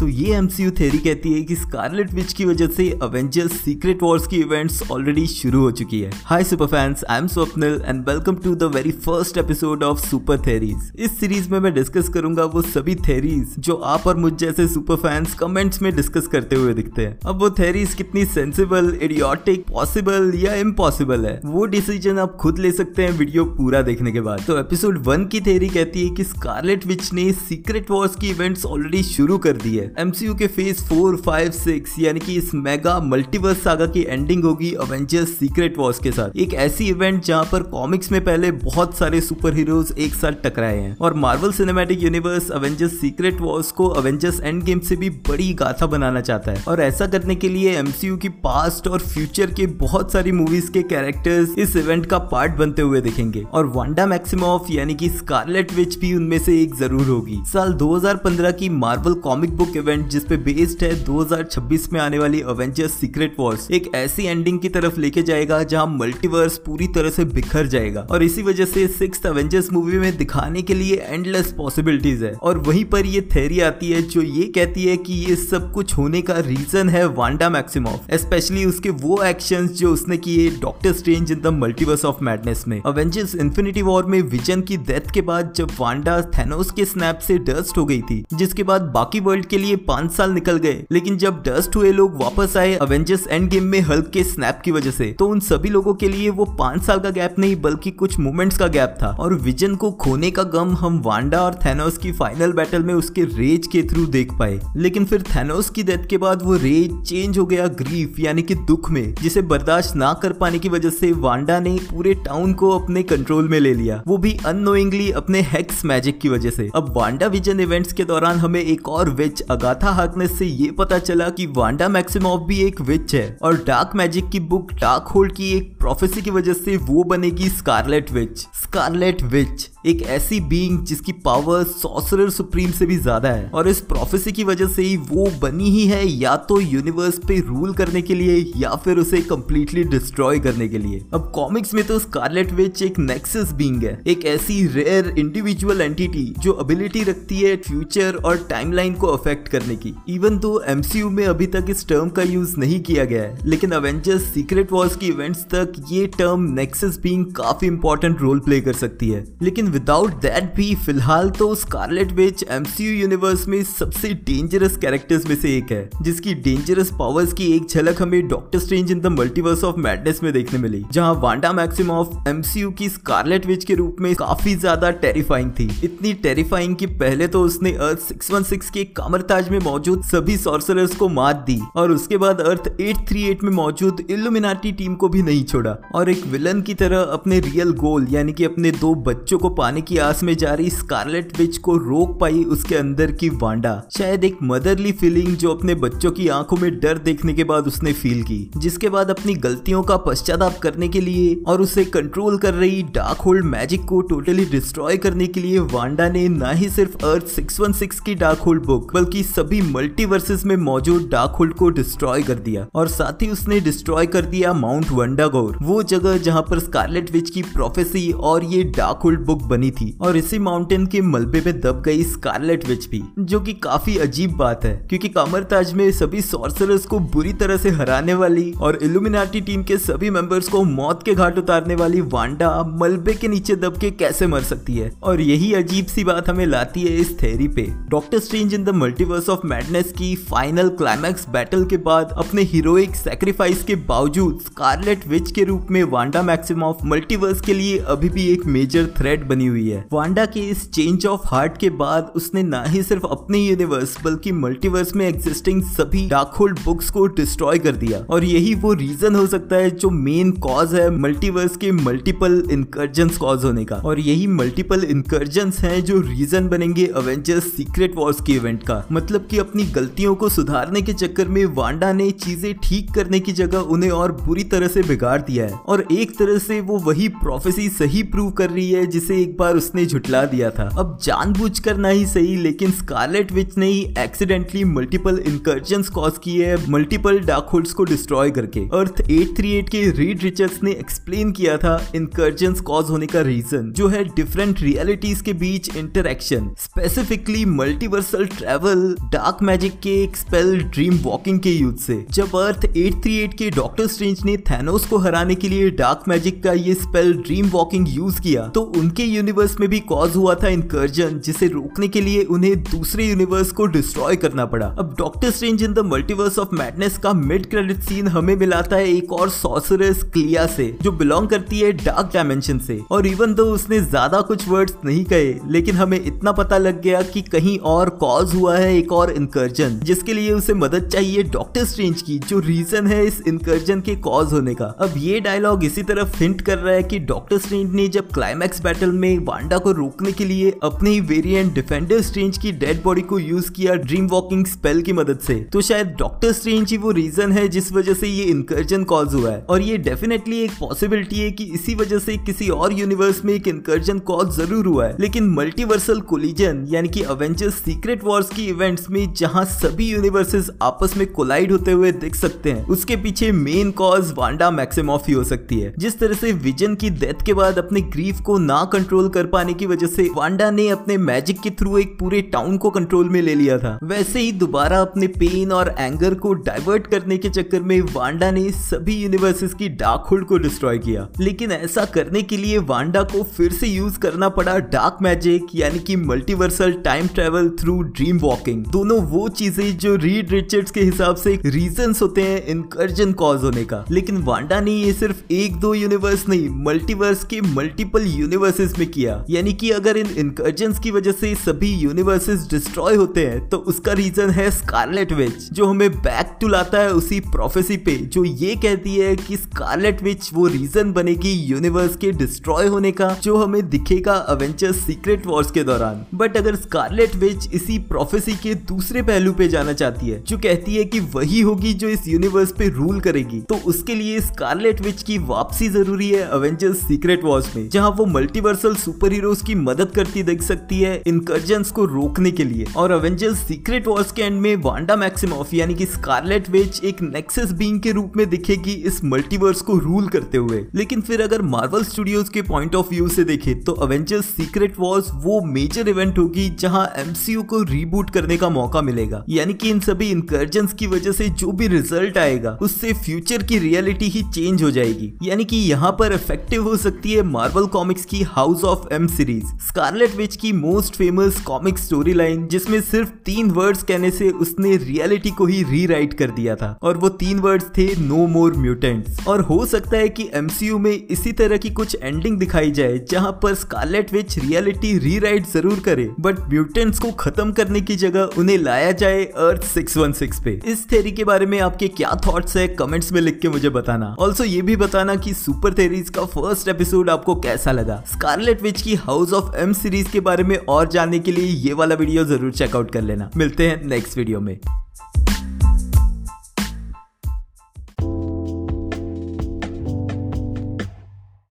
तो ये MCU theory कहती है कि स्कारलेट विच की वजह से अवेंजर्स सीक्रेट वॉर्स की इवेंट्स ऑलरेडी शुरू हो चुकी है। Hi super fans I am Swapnil and welcome to the very first episode of super theories इस सीरीज़ में मैं डिस्कस करूँगा वो सभी थेरीज जो आप और मुझ जैसे सुपर फैंस कमेंट्स में डिस्कस करते हुए दिखते हैं। अब वो थेरीज कितनी सेंसिबल इडियोटिक पॉसिबल या इम्पॉसिबल है, वो डिसीज़न आप खुद ले सकते हैं वीडियो पूरा देखने के बाद। तो एपिसोड वन की थेरी कहती है कि स्कारलेट विच ने सीक्रेट वॉर्स की इवेंट्स ऑलरेडी शुरू कर दी है। एमसीयू के फ़ेज़ फोर फाइव सिक्स यानी कि इस मेगा मल्टीवर्स सागा की एंडिंग होगी अवेंजर्स सीक्रेट वॉर्स के साथ। एक ऐसी इवेंट जहाँ पर कॉमिक्स में पहले बहुत सारे सुपर हीरोज एक साथ टकराए हैं। और Marvel Cinematic Universe Avengers Secret Wars को अवेंजर्स एंड गेम से भी बड़ी गाथा बनाना चाहता है। और ऐसा करने के लिए एमसीयू की पास्ट और फ्यूचर के बहुत सारी मूवीज़ के कैरेक्टर्स इस इवेंट का पार्ट बनते हुए दिखेंगे। और वांडा मैक्सिमोफ यानी कि स्कारलेट विच भी उनमें से एक ज़रूर होगी। साल 2015 की मार्वल कॉमिक बुक इवेंट जिसपे बेस्ड है 2026 में आने वाली अवेंजर्स सीक्रेट वॉर्स एक ऐसी एंडिंग की तरफ़ लेके जाएगा जहाँ मल्टीवर्स पूरी तरह से बिखर जाएगा। और इसी वजह से सिक्स अवेंजर्स मूवी में दिखाने के लिए एंडलेस पॉसिबिलिटीज है। और वहीं पर ये थेरी आती है जो ये कहती है कि ये सब कुछ होने का रीजन है वांडा मैक्सिमोफ स्पेशली उसके वो एक्शन जो उसने किए Doctor Strange in the Multiverse of Madness में। अवेंजर्स इन्फिनिटी वॉर में विजन की डेथ के बाद जब वांडा थेनोस के स्नैप से डस्ट हो गई थी, जिसके बाद बाकी वर्ल्ड के लिए पाँच साल निकल गए। लेकिन जब डस्ट हुए, लोग वापस आए अवेंजर्स एंड गेम में हल्क के स्नैप की वजह से तो उन सभी लोगों के लिए वो पाँच साल का गैप नहीं, बल्कि कुछ मोमेंट्स का गैप था। और विजन को खोने का गम हम वांडा और थेनोस की फाइनल बैटल में उसके रेज के थ्रू देख पाए। लेकिन फिर थेनोस की डेथ के बाद वो रेज चेंज हो गया ग्रीफ यानी कि दुख में, जिसे बर्दाश्त ना कर पाने की वजह से वांडा ने पूरे टाउन को अपने कंट्रोल में ले लिया। वो भी अनोइंगली अपने हेक्स मैजिक की वजह से। अब वांडा विजन इवेंट्स के दौरान हमें एक और विच अगाथा हार्कनेस से ये पता चला कि वांडा मैक्सिमोफ भी एक विच है और डार्क मैजिक की बुक डार्क होल्ड की एक प्रोफेसी की वजह से वो बनेगी स्कारलेट विच स्कारलेट विच एक ऐसी बीइंग जिसकी पावर सॉसरर सुप्रीम से भी ज़्यादा है और इस प्रोफेसी की वजह से ही वो बनी ही है या तो यूनिवर्स पे रूल करने के लिए या फिर उसे कंप्लीटली डिस्ट्रॉय करने के लिए। अब कॉमिक्स में तो स्कारलेट विच एक नेक्सस बीइंग है, एक ऐसी रेयर इंडिविजुअल एंटिटी जो एबिलिटी रखती है फ्यूचर और टाइमलाइन को अफेक्ट करने की। इवन तो एमसीयू में अभी तक इस टर्म का यूज़ नहीं किया गया है, लेकिन अवेंजर्स सीक्रेट वॉर्स की इवेंट्स तक ये टर्म नेक्सस बीइंग काफ़ी इंपॉर्टेंट रोल प्ले कर सकती है। लेकिन विदाउट दैट भी, फ़िलहाल तो स्कारलेट विच एमसीयू यूनिवर्स में सबसे डेंजरस कैरेक्टर्स में से एक है, जिसकी डेंजरस पावर्स की एक झलक हमें Doctor Strange in the Multiverse of Madness में देखने मिली, जहाँ वांडा मैक्सिमोफ एमसीयू की स्कारलेट विच के रूप में काफ़ी ज़्यादा टेरिफाइंग थी। इतनी टेरिफाइंग कि पहले तो उसने अर्थ 616 के कामरताज में मौजूद सभी सॉर्सरर्स को मात दी और उसके बाद अर्थ 838 में मौजूद इल्यूमिनाटी टीम को भी नहीं छोड़ा। और एक विलन की तरह अपने रियल गोल यानी कि अपने दो बच्चों को पाने की आस में जारी स्कारलेट विच को रोक पाई उसके अंदर की वांडा। शायद एक मदरली फीलिंग जो अपने बच्चों की आँखों में डर देखने के बाद उसने फील की, जिसके बाद अपनी गलतियों का पश्चाताप करने के लिए और उसे कंट्रोल कर रही डार्क होल्ड मैजिक को टोटली डिस्ट्रॉय करने के लिए वांडा ने ना ही सिर्फ़ अर्थ 616 की डार्क होल्ड बुक बल्कि सभी मल्टीवर्सेस में मौजूद डार्क होल्ड को डिस्ट्रॉय कर दिया और साथ ही उसने डिस्ट्रॉय कर दिया माउंट वंडागोर वो जगह जहाँ पर स्कारलेट विच की प्रोफेसी और ये डार्क होल्ड बुक बनी थी और इसी माउंटेन के मलबे पे दब गई स्कारलेट विच भी, जो कि काफ़ी अजीब बात है, क्योंकि कामरताज में सभी सॉर्सरर्स को बुरी तरह से हराने वाली और इल्यूमिनाटी टीम के सभी मेंबर्स को मौत के घाट उतारने वाली वांडा मलबे के नीचे दब के कैसे मर सकती है? और यही अजीब सी बात हमें लाती है इस थेरी पे। Doctor Strange in the Multiverse of Madness की फाइनल क्लाइमैक्स बैटल के बाद अपने हीरोइक सैक्रिफाइस के बावजूद स्कारलेट विच के रूप में वांडा मैक्सिमोफ मल्टीवर्स के लिए अभी भी एक मेजर थ्रेट बनी हुई है। वांडा के इस चेंज ऑफ़ हार्ट के बाद उसने ना ही सिर्फ़ अपने यूनिवर्स बल्कि मल्टीवर्स में एग्जिस्टिंग सभी डार्क होल्ड बुक्स को डिस्ट्रॉय कर दिया। और यही वो रीजन हो सकता है जो मेन कॉज है मल्टीवर्स के मल्टीपल इनकर्जन कॉज होने का। और यही मल्टीपल इनकर्जन है जो रीजन बनेंगे अवेंजर्स सीक्रेट वॉर्स के इवेंट का। मतलब कि अपनी गलतियों को सुधारने के चक्कर में वांडा ने चीज़ें ठीक करने की जगह उन्हें और बुरी तरह से बिगाड़ दिया है। और एक तरह से वो वही प्रोफेसी सही प्रूव कर रही है जिसे एक बार उसने झुटला दिया था। अब जानबूझकर ना ही सही, लेकिन स्कारलेट विच ने ही एक्सीडेंटली मल्टीपल इंकर्जन कॉज किए है मल्टीपल डार्क होल्स को डिस्ट्रॉय करके। अर्थ 838 के रीड रिचर्ड्स ने एक्सप्लेन किया था इंकर्जन कॉज होने का रीजन जो है डिफरेंट रियलिटीज के बीच interaction specifically multiversal travel dark magic के एक स्पेल ड्रीम वॉकिंग के यूज़ से। जब अर्थ 838 के डॉक्टर स्ट्रेंज ने थैनोस को हराने के लिए डार्क मैजिक का ये स्पेल ड्रीम वॉकिंग यूज़ किया तो उनके यूनिवर्स में भी कॉज हुआ था इनकर्जन जिसे रोकने के लिए उन्हें दूसरे यूनिवर्स को डिस्ट्रॉय करना पड़ा। अब Doctor Strange in the Multiverse of Madness का मिड क्रेडिट सीन हमें मिलाता है एक और सॉसरस क्लिया से, जो बिलोंग करती है डार्क डायमेंशन से। और इवन दो उसने ज़्यादा कुछ वर्ड्स नहीं कहे, लेकिन हमें इतना पता लग गया कि कहीं और कॉज हुआ है एक और इनकर्जन जिसके लिए उसे मदद चाहिए डॉक्टर स्ट्रेंज की, जो रीजन है इस इनकर्जन के कॉज होने का। अब ये डायलॉग इसी तरफ़ हिंट कर रहा है कि डॉक्टर स्ट्रेंज ने जब क्लाइमैक्स बैटल में वांडा को रोकने के लिए अपने ही वेरिएंट डिफेंडर स्ट्रेंज की डेड बॉडी को यूज़ किया ड्रीम वॉकिंग स्पेल की मदद से तो शायद डॉक्टर स्ट्रेंज ही वो रीजन है जिस वजह से ये इनकर्जन कॉज हुआ है। और ये डेफिनेटली एक पॉसिबिलिटी है कि इसी वजह से किसी और यूनिवर्स में एक इनकर्जन कॉज ज़रूर हुआ है। लेकिन मल्टीवर्सल कोलिजन यानी कि अवेंजर्स सीक्रेट वॉर्स की इवेंट्स में जहाँ सभी यूनिवर्सेस आपस में कोलाइड होते हुए दिख सकते हैं, उसके पीछे मेन कॉज वांडा मैक्सिमॉफ ही हो सकती है। जिस तरह से विजन की डेथ के बाद अपने ग्रीफ को ना कंट्रोल कर पाने की वजह से वांडा ने अपने मैजिक के थ्रू एक पूरे टाउन को कंट्रोल में ले लिया था। वैसे ही दोबारा अपने पेन और एंगर को डाइवर्ट करने के चक्कर में वांडा ने सभी यूनिवर्सेस की डार्क होल्ड को डिस्ट्रॉय किया। लेकिन ऐसा करने के लिए वांडा को फिर से यूज़ करना पड़ा डार्क मैजिक यानी कि multiversal time travel through dream walking दोनों वो चीज़ें जो रीड रिचर्ड्स के हिसाब से रीजन होते हैं इनकर्जन कॉज होने का। लेकिन वांडा ने ये सिर्फ़ एक दो यूनिवर्स नहीं मल्टीवर्स के मल्टीपल यूनिवर्सेस में किया। यानी कि अगर इन इनकर्जन की वजह से सभी यूनिवर्सेस डिस्ट्रॉय होते हैं तो उसका रीजन है स्कारलेट विच जो हमें बैक टू लाता है उसी प्रोफेसी पे, जो ये कहती है कि स्कारलेट विच वो रीजन बनेगी यूनिवर्स के डिस्ट्रॉय होने का, जो हमें दिखेगा अवेंचर्स सीक्रेट वॉर्स के दौरान। बट अगर स्कारलेट विच इसी प्रोफेसी के दूसरे पहलू पे जाना चाहती है, जो कहती है कि वही होगी जो इस यूनिवर्स पे रूल करेगी। तो उसके लिए स्कारलेट विच की वापसी ज़रूरी है अवेंजर्स सीक्रेट वॉर्स में, जहाँ वो मल्टीवर्सल सुपर हीरोज की मदद करती दिख सकती है इनकर्जन को रोकने के लिए। और अवेंजर्स सीक्रेट वॉर्स के एंड में वांडा मैक्सिमॉफ यानी कि स्कारलेट विच एक नेक्सस बीइंग के रूप में दिखेगी इस मल्टीवर्स को रूल करते हुए। लेकिन फिर अगर मार्वल स्टूडियोज के पॉइंट ऑफ़ व्यू से देखे तो अवेंजर्स सीक्रेट वॉर्स वो मेजर इवेंट होगी, जहाँ एमसीयू को रीबूट करने का मौका मिलेगा। यानी कि इन सभी इनकर्जन की वजह से जो भी रिज़ल्ट आएगा, उससे फ्यूचर की रियलिटी ही चेंज हो जाएगी। यानी कि यहाँ पर इफ़ेक्टिव हो सकती है मार्वल कॉमिक्स की House of M series Scarlet Witch की most famous comic story line जिसमें सिर्फ़ तीन वर्ड्स कहने से उसने रियलिटी को ही रीराइट कर दिया था। और वो तीन वर्ड्स थे नो मोर म्यूटेंट्स और हो सकता है कि एमसीयू में इसी तरह की कुछ एंडिंग दिखाई जाए, जहाँ पर स्कारलेट विच रियलिटी रीराइट ज़रूर करे बट म्यूटेंट्स को खत्म करने की जगह उन्हें लाया जाए अर्थ 616 पे। इस थेरी के बारे में आपके क्या थॉट्स है कमेंट्स में लिख के मुझे बताना। ऑल्सो ये भी बताना कि सुपर थेरीज का फ़र्स्ट एपिसोड आपको कैसा लगा। स्कारलेट विच की हाउस ऑफ़ एम सीरीज़ के बारे में और जानने के लिए ये वाला वीडियो ज़रूर चेकआउट कर लेना। मिलते हैं नेक्स्ट वीडियो में।